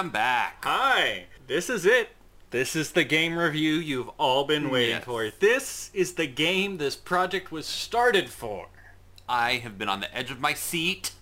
Welcome back. Hi, this is it. This is the game review you've all been waiting Yes. for. This is the game this project was started for. I have been on the edge of my seat,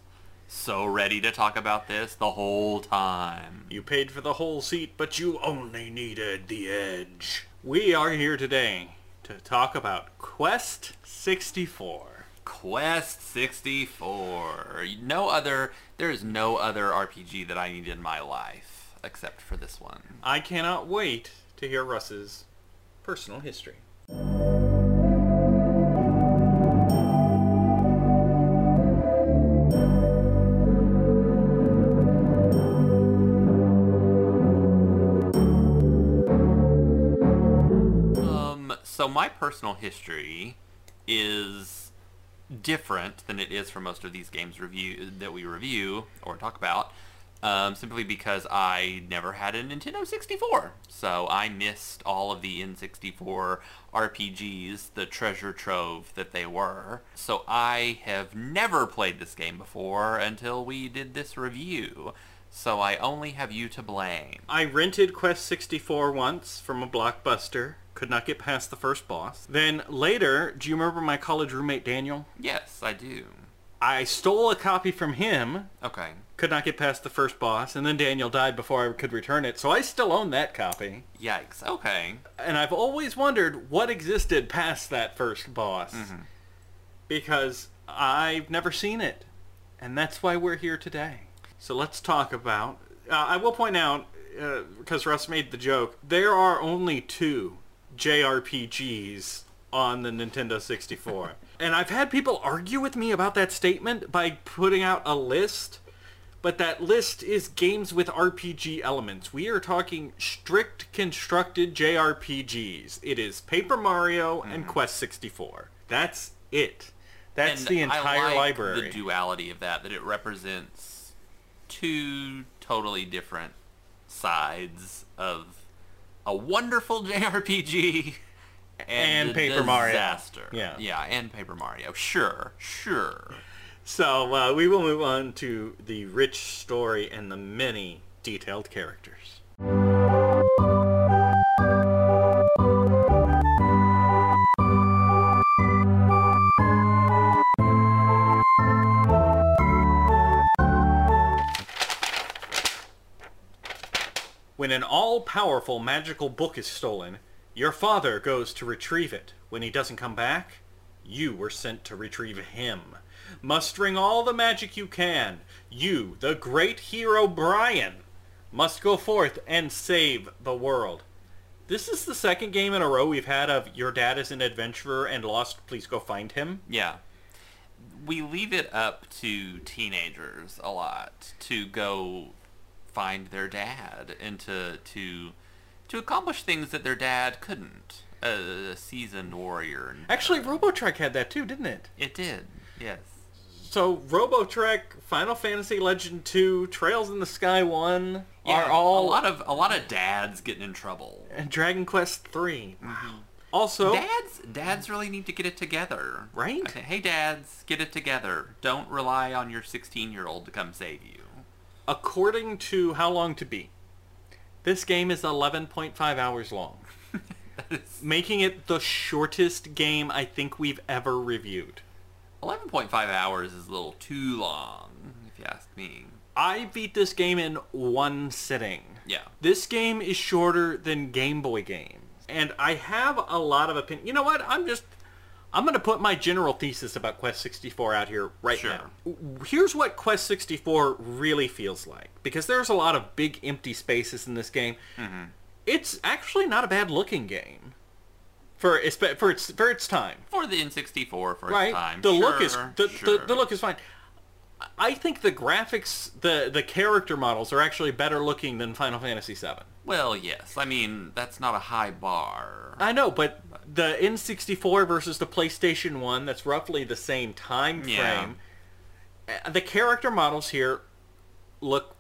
so ready to talk about this the whole time. You paid for the whole seat, but you only needed the edge. We are here today to talk about Quest 64. Quest 64. No other, there is no other RPG that I need in my life except for this one. I cannot wait to hear Russ's personal history. Um, so my personal history is different than it is for most of these games review that we review or talk about. Um, simply because I never had a Nintendo 64. So I missed all of the N64 RPGs, the treasure trove that they were. So I have never played this game before until we did this review. So I only have you to blame. I rented Quest 64 once from a blockbuster. Could not get past the first boss. Then later, do you remember my college roommate Daniel? Yes, I do. I stole a copy from him. Okay. Could not get past the first boss, and then Daniel died before I could return it, so I still own that copy. Yikes. Okay. And I've always wondered what existed past that first boss. Because I've never seen it. And that's why we're here today. So let's talk about... Uh, I will point out, uh, because Russ made the joke, there are only two JRPGs on the Nintendo 64. and I've had people argue with me about that statement by putting out a list but that list is games with RPG elements. We are talking strict constructed JRPGs. It is Paper Mario and mm-hmm. Quest 64. That's it. That's And the entire I like library. the duality of that, that it represents two totally different sides of a wonderful JRPG and, And Paper Mario. disaster. Yeah. Yeah, and Paper Mario. Sure, sure. so uh, we will move on to the rich story and the many detailed characters. All-powerful magical book is stolen, your father goes to retrieve it. When he doesn't come back, you were sent to retrieve him. Mustering all the magic you can, you, the great hero Brian, must go forth and save the world. This is the second game in a row we've had of your dad is an adventurer and lost, please go find him. Yeah. We leave it up to teenagers a lot to go find their dad and to to to accomplish things that their dad couldn't. A seasoned warrior. and- Actually, Robotrek had that too, didn't it? It did. Yes. So Robotrek, Final Fantasy Legend 2, Trails in the Sky 1 Yeah, are all a lot of a lot of dads getting in trouble. and Dragon Quest 3. Mm-hmm. Also, Dads, dads really need to get it together. Right? Hey, dads, get it together. Don't rely on your 16-year-old to come save you. According to How Long to Beat, this game is 11.5 hours long, is making it the shortest game I think we've ever reviewed. 11.5 hours is a little too long, if you ask me. I beat this game in one sitting. Yeah. This game is shorter than Game Boy games. And I have a lot of opinion. You know what? I'm just I'm going to put my general thesis about Quest 64 out here right Sure. now. Here's what Quest 64 really feels like because there's a lot of big empty spaces in this game. Mm-hmm. It's actually not a bad looking game for espe- for its for its time. For the N64, for Right? its time. The look is the, sure. the the look is fine. I think the graphics, the the character models are actually better looking than Final Fantasy VII. Well, yes. I mean, that's not a high bar. I know, but the N64 versus the PlayStation 1, that's roughly the same time frame. Yeah. The character models here look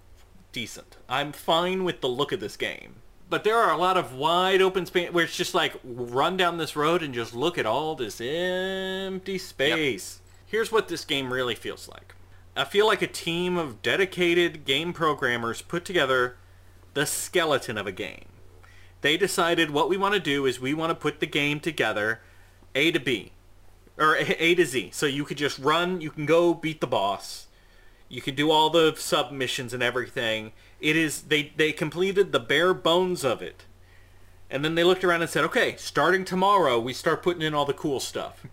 decent. I'm fine with the look of this game. But there are a lot of wide open space where it's just like run down this road and just look at all this empty space. Here's what this game really feels like. I feel like a team of dedicated game programmers put together the skeleton of a game. They decided what we want to do is we want to put the game together A to B or A to Z. So you could just run, you can go beat the boss. You can do all the submissions and everything. It is they they completed the bare bones of it. And then they looked around and said, "Okay, starting tomorrow, we start putting in all the cool stuff.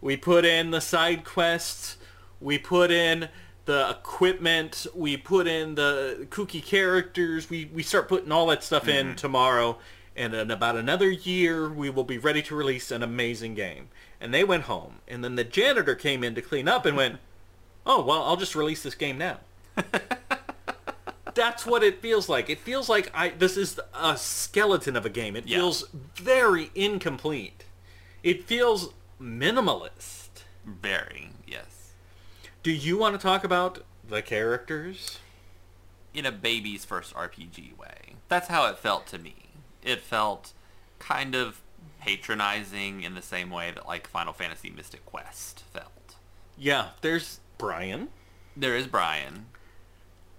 We put in the side quests, we put in the equipment, we put in the kooky characters, we, we start putting all that stuff in mm-hmm. tomorrow, and in about another year, we will be ready to release an amazing game. And they went home, and then the janitor came in to clean up and went, oh, well, I'll just release this game now. That's what it feels like. It feels like I this is a skeleton of a game. It Yeah. feels very incomplete. It feels minimalist. Very. Do you want to talk about the characters? In a baby's first RPG way. That's how it felt to me. It felt kind of patronizing in the same way that like Final Fantasy Mystic Quest felt. Yeah, there's Brian, There is Brian.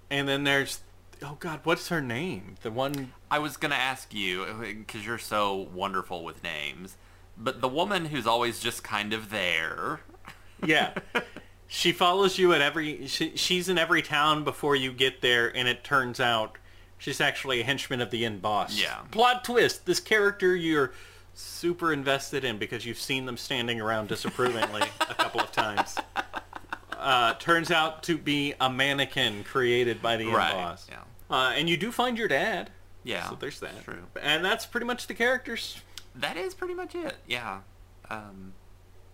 and then there's oh god, what's her name? The one I was gonna ask you uh, because you're so wonderful with names, but the woman who's always just kind of there. yeah. she follows you at every she, she's in every town before you get there and it turns out she's actually a henchman of the end boss. Yeah. Plot twist, this character you're super invested in because you've seen them standing around disapprovingly a couple of times. Uh, turns out to be a mannequin created by the end Right, boss. yeah. Uh, and you do find your dad. Yeah, So there's that. True. And that's pretty much the characters. That is pretty much it. Yeah. Um,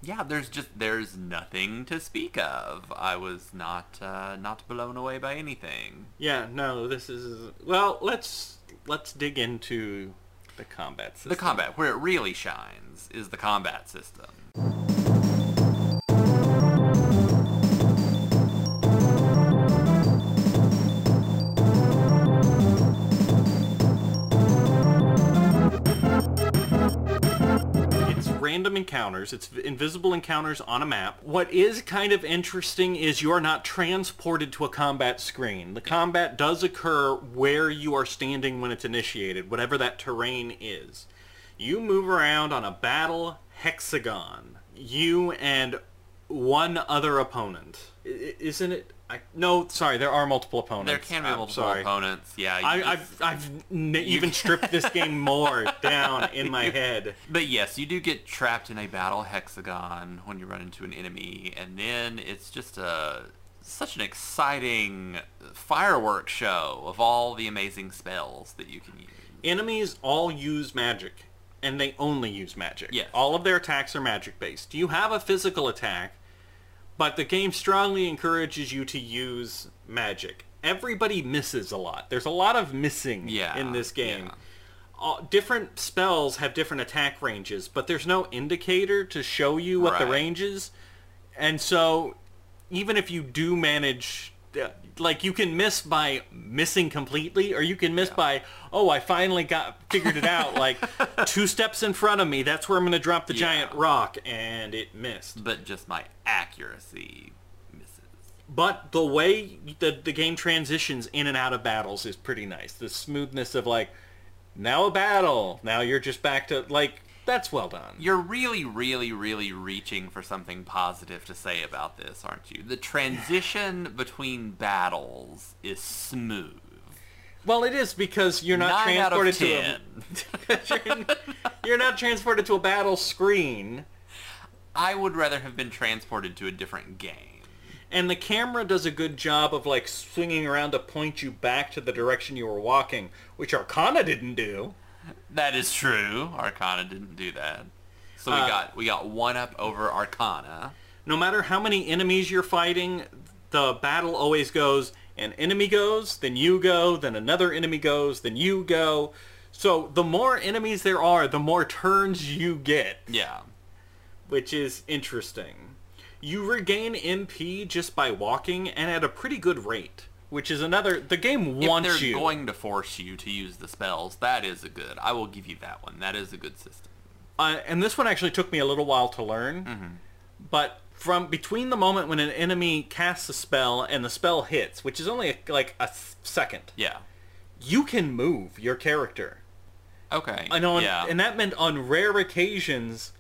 yeah. There's just there's nothing to speak of. I was not uh, not blown away by anything. Yeah, no, this is well, let's let's dig into the combat system. The combat, where it really shines, is the combat system. Random encounters. It's invisible encounters on a map. What is kind of interesting is you're not transported to a combat screen. The combat does occur where you are standing when it's initiated, whatever that terrain is. You move around on a battle hexagon. You and one other opponent. I- Isn't it? I, no, sorry, there are multiple opponents. There can be I'm multiple sorry. opponents. Yeah. you I, I've I've n- even stripped this game more down in my head. But yes, you do get trapped in a battle hexagon when you run into an enemy, and then it's just a such an exciting fireworks show of all the amazing spells that you can use. Enemies all use magic, and they only use magic. Yes. All of their attacks are magic based. Do you have a physical attack, but the game strongly encourages you to use magic. Everybody misses a lot. There's a lot of missing Yeah, in this game. yeah. All, different spells have different attack ranges, but there's no indicator to show you what the range is. And so, even if you do manage, uh, like you can miss by missing completely, or you can miss by, oh, I finally got figured it out. Like two steps in front of me, that's where I'm going to drop the Yeah. giant rock, and it missed. But just my accuracy misses. But the way the the game transitions in and out of battles is pretty nice. The smoothness of like, now a battle, now you're just back to like that's well done. You're really, really, really reaching for something positive to say about this, aren't you? The transition between battles is smooth. Well, it is because you're not Nine out of transported to a, you're, you're not transported to a battle screen, I would rather have been transported to a different game. and the camera does a good job of like swinging around to point you back to the direction you were walking, which Arcana didn't do. That is true. Arcana didn't do that. So we Uh, got we got one up over Arcana. No matter how many enemies you're fighting, the battle always goes, an enemy goes, then you go, then another enemy goes, then you go. So the more enemies there are, the more turns you get, Yeah. which is interesting. You regain MP just by walking and at a pretty good rate, which is another, the game If wants they're you. going to force you to use the spells, that is a good. I will give you that one. That is a good system. uh, and this one actually took me a little while to learn. but from between the moment when an enemy casts a spell and the spell hits, which is only like a second, Yeah. you can move your character. Okay. And on yeah. and that meant on rare occasions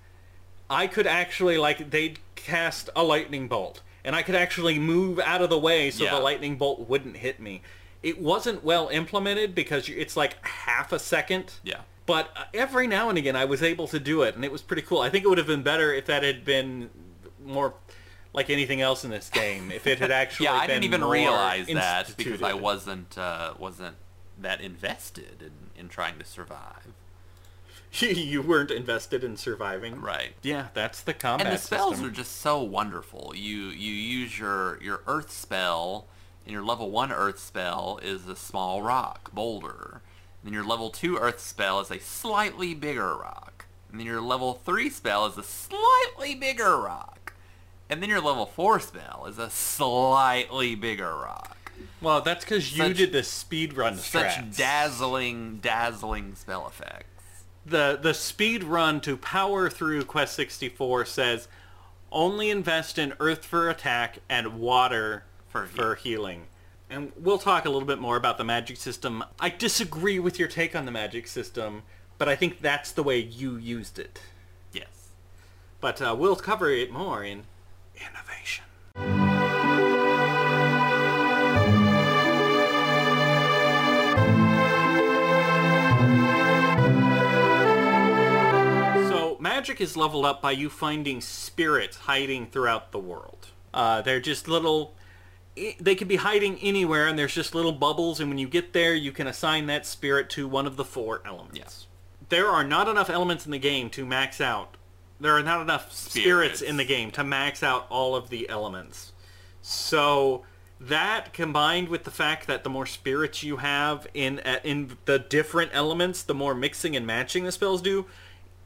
I could actually like they'd cast a lightning bolt and I could actually move out of the way so Yeah. the lightning bolt wouldn't hit me. It wasn't well implemented because it's like half a second. yeah. But uh, every now and again I was able to do it and it was pretty cool. I think it would have been better if that had been more like anything else in this game. If it had actually Yeah, I didn't even more realize that because I wasn't uh, wasn't that invested in, in trying to survive. you weren't invested in surviving. Right. Yeah, that's the combat and the spells system. are just so wonderful. You you use your your earth spell, and your level one earth spell is a small rock boulder. And then your level two earth spell is a slightly bigger rock. And then your level three spell is a slightly bigger rock. And then your level four spell is a slightly bigger rock. Well, that's because you did the speed run Such strats. dazzling, dazzling spell effects. The the speed run to power through Quest 64 says only invest in earth for attack and water For for, healing. And we'll talk a little bit more about the magic system. I disagree with your take on the magic system, but I think that's the way you used it. Yes. But uh, we'll cover it more in innovation. Magic is leveled up by you finding spirits hiding throughout the world. Uh, they're just little. They could be hiding anywhere, and there's just little bubbles. And when you get there, you can assign that spirit to one of the four elements. Yes. There are not enough elements in the game to max out. There are not enough spirits, Spirits. in the game to max out all of the elements. So that combined with the fact that the more spirits you have in in the different elements, the more mixing and matching the spells do.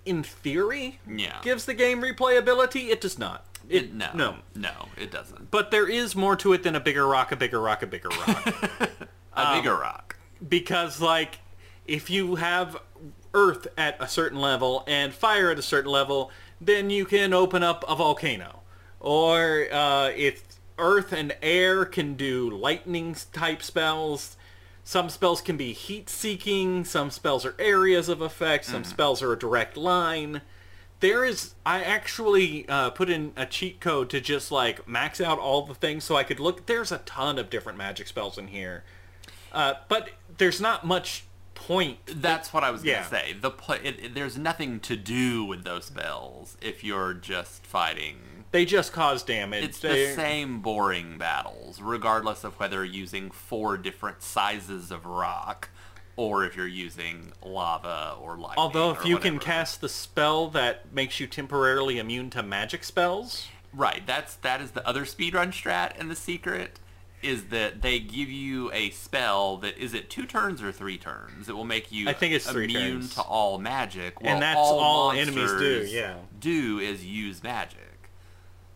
In theory, Yeah. gives the game replayability. It does not. It, no. no. No, it doesn't. But there is more to it than a bigger rock, a bigger rock, a bigger rock. A Um, bigger rock. because like if you have earth at a certain level and fire at a certain level then you can open up a volcano or uh, if earth and air can do lightning type spells some spells can be heat seeking some spells are areas of effect some spells are a direct line there is i actually uh, put in a cheat code to just like max out all the things so i could look there's a ton of different magic spells in here uh, but there's not much point. That's what I was Yeah. gonna say. The pl- it, it- there's nothing to do with those spells if you're just fighting. They just cause damage. It's They- the same boring battles, regardless of whether you're using four different sizes of rock, or if you're using lava or lightning. Although if you can cast the spell that makes you temporarily immune to magic spells, Right, that's that is the other speedrun strat and the secret is that they give you a spell that is it two turns or three turns. It will make you I think it's three immune to all magic. And that's all monsters enemies do, yeah. Do is use magic.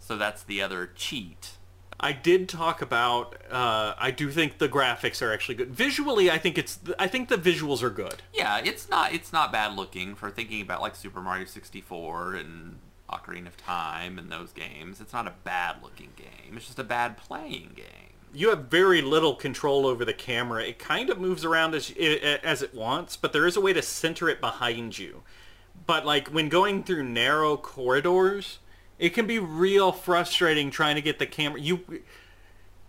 So that's the other cheat. I did talk about. Uh, I do think the graphics are actually good. Visually, I think it's. I think the visuals are good. Yeah, it's not it's not bad looking for thinking about like Super Mario 64 and Ocarina of Time and those games. It's not a bad looking game. It's just a bad playing game. You have very little control over the camera. It kind of moves around as as it wants, but there is a way to center it behind you. But like when going through narrow corridors, it can be real frustrating trying to get the camera. You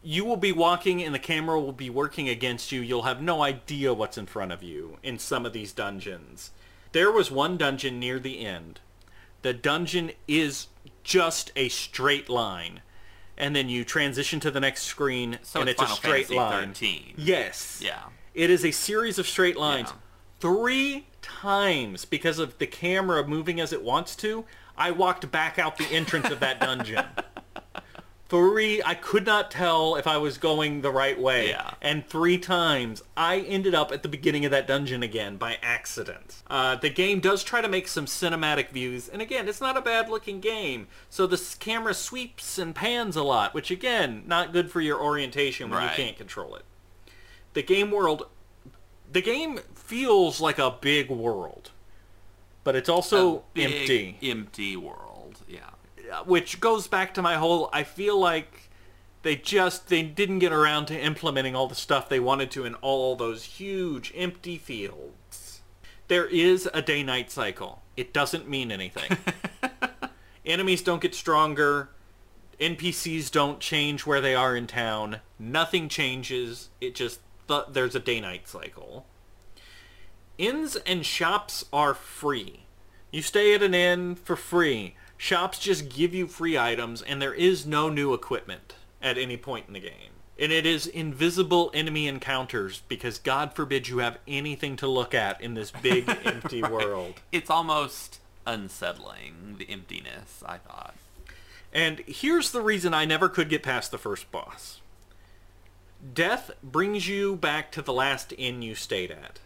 you will be walking and the camera will be working against you. You'll have no idea what's in front of you in some of these dungeons. There was one dungeon near the end. The dungeon is just a straight line. And then you transition to the next screen So and it's it's, a straight Fantasy line. 13. Yes. Yeah. It is a series of straight lines. Yeah. Three times because of the camera moving as it wants to, I walked back out the entrance of that dungeon. Three, I could not tell if I was going the right way. Yeah. And three times, I ended up at the beginning of that dungeon again by accident. Uh, the game does try to make some cinematic views, and again, it's not a bad looking game. So the camera sweeps and pans a lot, which again, not good for your orientation when Right. you can't control it. The game world, the game feels like a big world, but it's also empty. Empty world. Yeah. Uh, which goes back to my whole I feel like they just they didn't get around to implementing all the stuff they wanted to in all those huge empty fields. There is a day-night cycle. It doesn't mean anything. Enemies don't get stronger. NPCs don't change where they are in town. Nothing changes. It just th- there's a day-night cycle. Inns and shops are free. You stay at an inn for free. Shops just give you free items, and there is no new equipment at any point in the game. And it is invisible enemy encounters because God forbid you have anything to look at in this big empty world. It's almost unsettling, the emptiness, I thought. And here's the reason I never could get past the first boss. Death brings you back to the last inn you stayed at.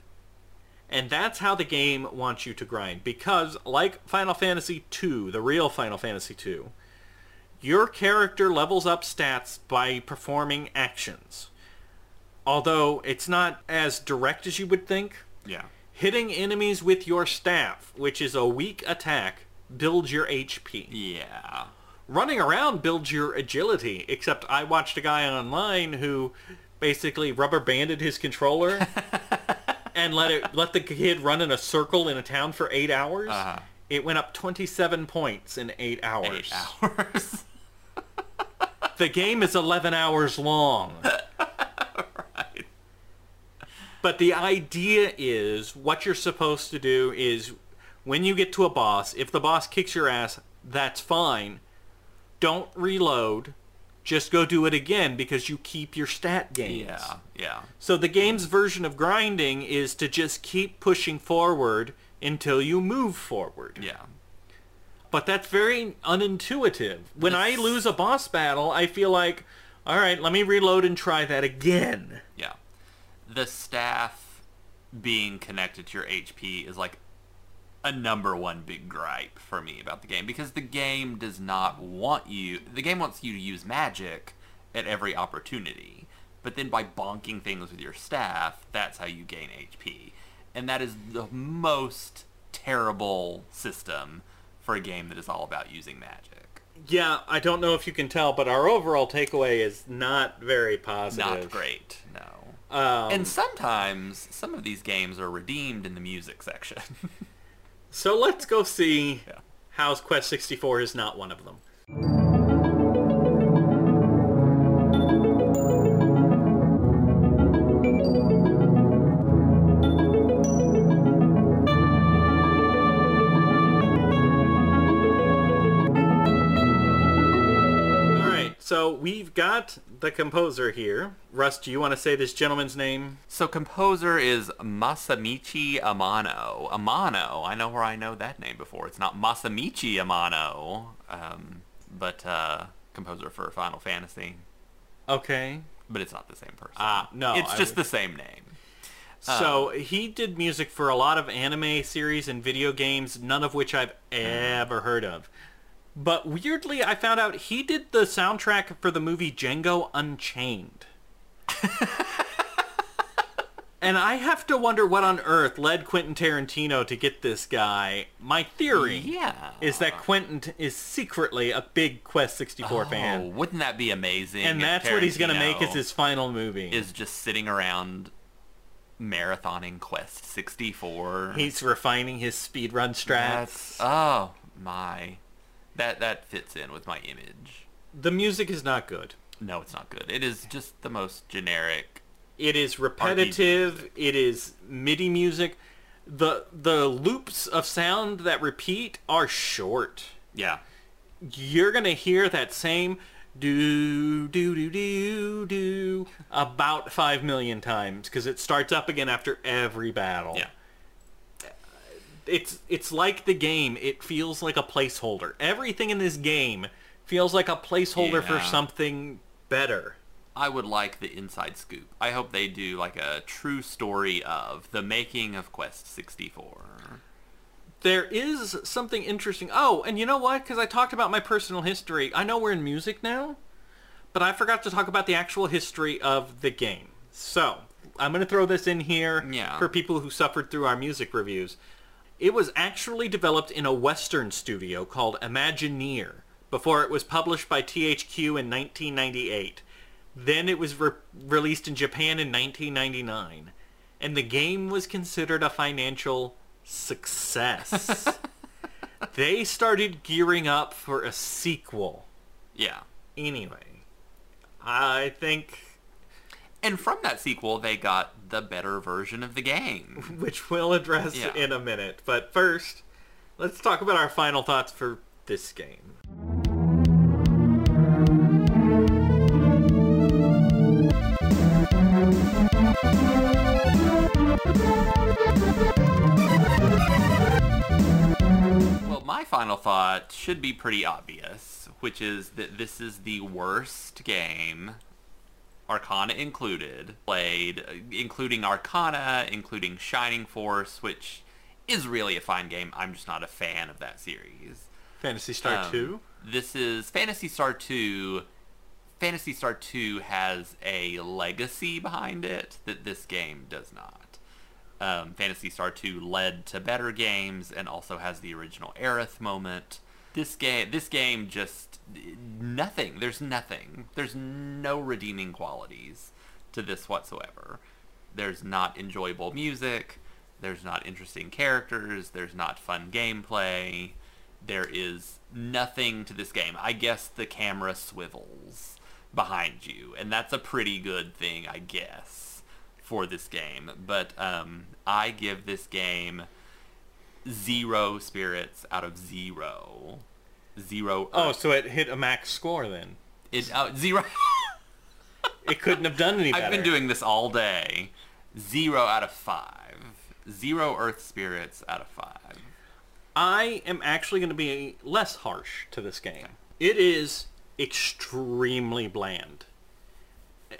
And that's how the game wants you to grind. Because, like Final Fantasy II, the real Final Fantasy II, your character levels up stats by performing actions. Although it's not as direct as you would think. Yeah. Hitting enemies with your staff, which is a weak attack, builds your HP Yeah. running around builds your agility. Except I watched a guy online who basically rubber banded his controller and let it let the kid run in a circle in a town for eight hours. Uh-huh. It went up twenty seven points in eight hours. Eight hours. The game is eleven hours long. right. But the idea is what you're supposed to do is when you get to a boss, if the boss kicks your ass, that's fine. Don't reload. Just go do it again because you keep your stat gains. Yeah. Yeah. So the game's version of grinding is to just keep pushing forward until you move forward. Yeah. But that's very unintuitive. When I lose a boss battle, I feel like, all right, let me reload and try that again. Yeah. The staff being connected to your HP is like a number one big gripe for me about the game because the game does not want you the game wants you to use magic at every opportunity. But then by bonking things with your staff, that's how you gain HP. And that is the most terrible system for a game that is all about using magic. Yeah, I don't know if you can tell, but our overall takeaway is not very positive. Not great, no. Um, And sometimes some of these games are redeemed in the music section. so let's go see Yeah. how Quest 64 is not one of them. We've got the composer here. Russ, do you want to say this gentleman's name? so composer is Masamichi Amano. Amano, I know where I know that name before. It's not Masamichi Amano, um, but uh, composer for Final Fantasy. Okay. But it's not the same person. Ah, no, It's I just would- the same name. So he did music for a lot of anime series and video games, none of which I've ever heard of. But weirdly, I found out he did the soundtrack for the movie Django Unchained. and I have to wonder what on earth led Quentin Tarantino to get this guy. My theory Yeah. is that Quentin is secretly a big Quest 64 Oh, fan. wouldn't that be amazing? And that's what he's going to make as his final movie. is just sitting around marathoning Quest 64. He's refining his speedrun strats. That's oh my, that that fits in with my image. The music is not good. No, it's not good. It is just the most generic. It is repetitive. It is MIDI music. The the loops of sound that repeat are short. Yeah, You're gonna hear that same do do do do do about five million times because it starts up again after every battle. yeah, It's it's like the game. It feels like a placeholder. Everything in this game feels like a placeholder for something better. I would like the inside scoop. I hope they do like a true story of the making of Quest 64. There is something interesting. Oh, and you know what? Because I talked about my personal history. I know we're in music now, but I forgot to talk about the actual history of the game. So, I'm going to throw this in here Yeah. for people who suffered through our music reviews. It was actually developed in a Western studio called Imagineer before it was published by THQ in 1998. Then it was re- released in Japan in 1999. And the game was considered a financial success. they started gearing up for a sequel. Yeah. Anyway, I think And from that sequel, they got the better version of the game. which we'll address Yeah. in a minute. But first, let's talk about our final thoughts for this game. Well, my final thought should be pretty obvious, which is that this is the worst game, Arcana included, played, uh, including Arcana, including Shining Force, which is really a fine game. I'm just not a fan of that series. Phantasy Star Um, 2? This is Phantasy Star 2. Phantasy Star 2 has a legacy behind it that this game does not. Um, Phantasy Star 2 led to better games and also has the original Aerith moment. This game, this game just nothing. There's nothing. There's no redeeming qualities to this whatsoever. There's not enjoyable music. There's not interesting characters. There's not fun gameplay. There is nothing to this game. I guess the camera swivels behind you, and that's a pretty good thing, I guess, for this game. But um, I give this game zero spirits out of zero. Zero. Oh, Earth- so it hit a max score then. it uh, zero. It couldn't have done any better. I've been doing this all day. Zero out of five. Zero Earth spirits out of five. I am actually going to be less harsh to this game. It is extremely bland.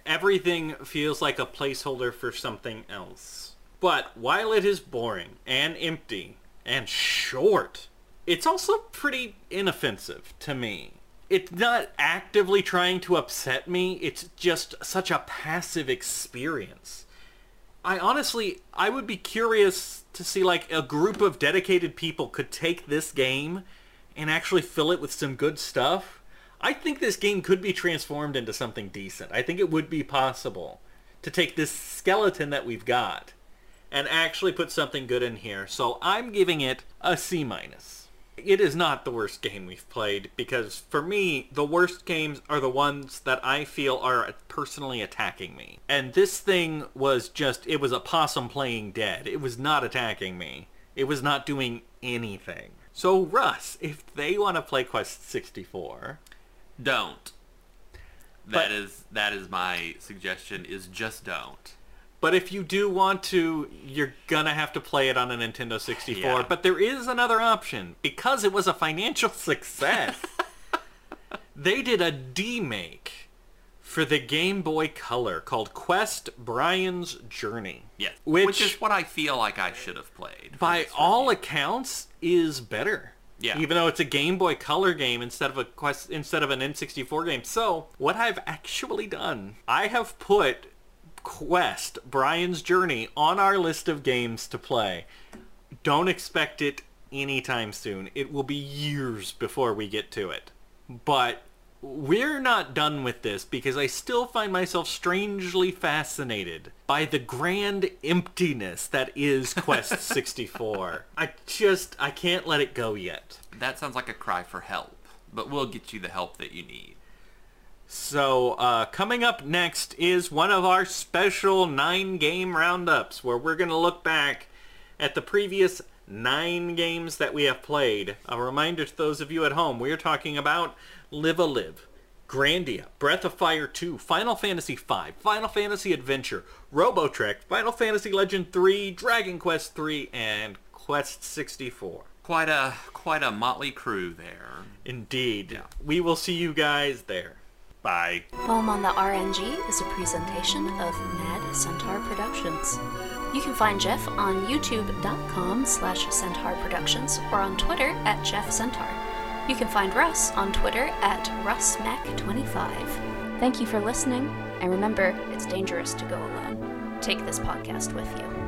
Everything feels like a placeholder for something else. But while it is boring and empty and short, it's also pretty inoffensive to me. It's not actively trying to upset me, it's just such a passive experience. I honestly, I would be curious to see like a group of dedicated people could take this game and actually fill it with some good stuff. I think this game could be transformed into something decent. I think it would be possible to take this skeleton that we've got and actually put something good in here. So I'm giving it a C minus. It is not the worst game we've played because for me, the worst games are the ones that I feel are personally attacking me. And this thing was just, it was a possum playing dead. It was not attacking me. It was not doing anything. So Russ, if they want to play Quest 64, Don't. But- That is that is my suggestion. Is just don't. But if you do want to, you're gonna have to play it on a Nintendo 64. Yeah. But there is another option because it was a financial success. they did a D-make for the Game Boy Color called Quest Brian's Journey. Yes. Which- Which, is what I feel like I should have played. By all accounts, is better. Yeah. Even though it's a Game Boy Color game instead of a Quest instead of an N64 game. So what I've actually done, I have put Quest Brian's Journey on our list of games to play. Don't expect it anytime soon. It will be years before we get to it. But we're not done with this because I still find myself strangely fascinated by the grand emptiness that is Quest 64. I just, I can't let it go yet. that sounds like a cry for help, but we'll get you the help that you need. So, uh, coming up next is one of our special nine game roundups where we're going to look back at the previous nine games that we have played. A reminder to those of you at home, we are talking about Live a Live, Grandia, Breath of Fire 2, Final Fantasy V, Final Fantasy Adventure, Robotrek, Final Fantasy Legend 3, Dragon Quest 3, and Quest 64. Quite a quite a motley crew there. Indeed. We will see you guys there. Bye. Home on the RNG is a presentation of Mad Centaur Productions. You can find Jeff on youtube.com slash centaur productions or on Twitter at Jeff Centaur. You can find Russ on Twitter at RussMac25. Thank you for listening, and remember, it's dangerous to go alone. Take this podcast with you.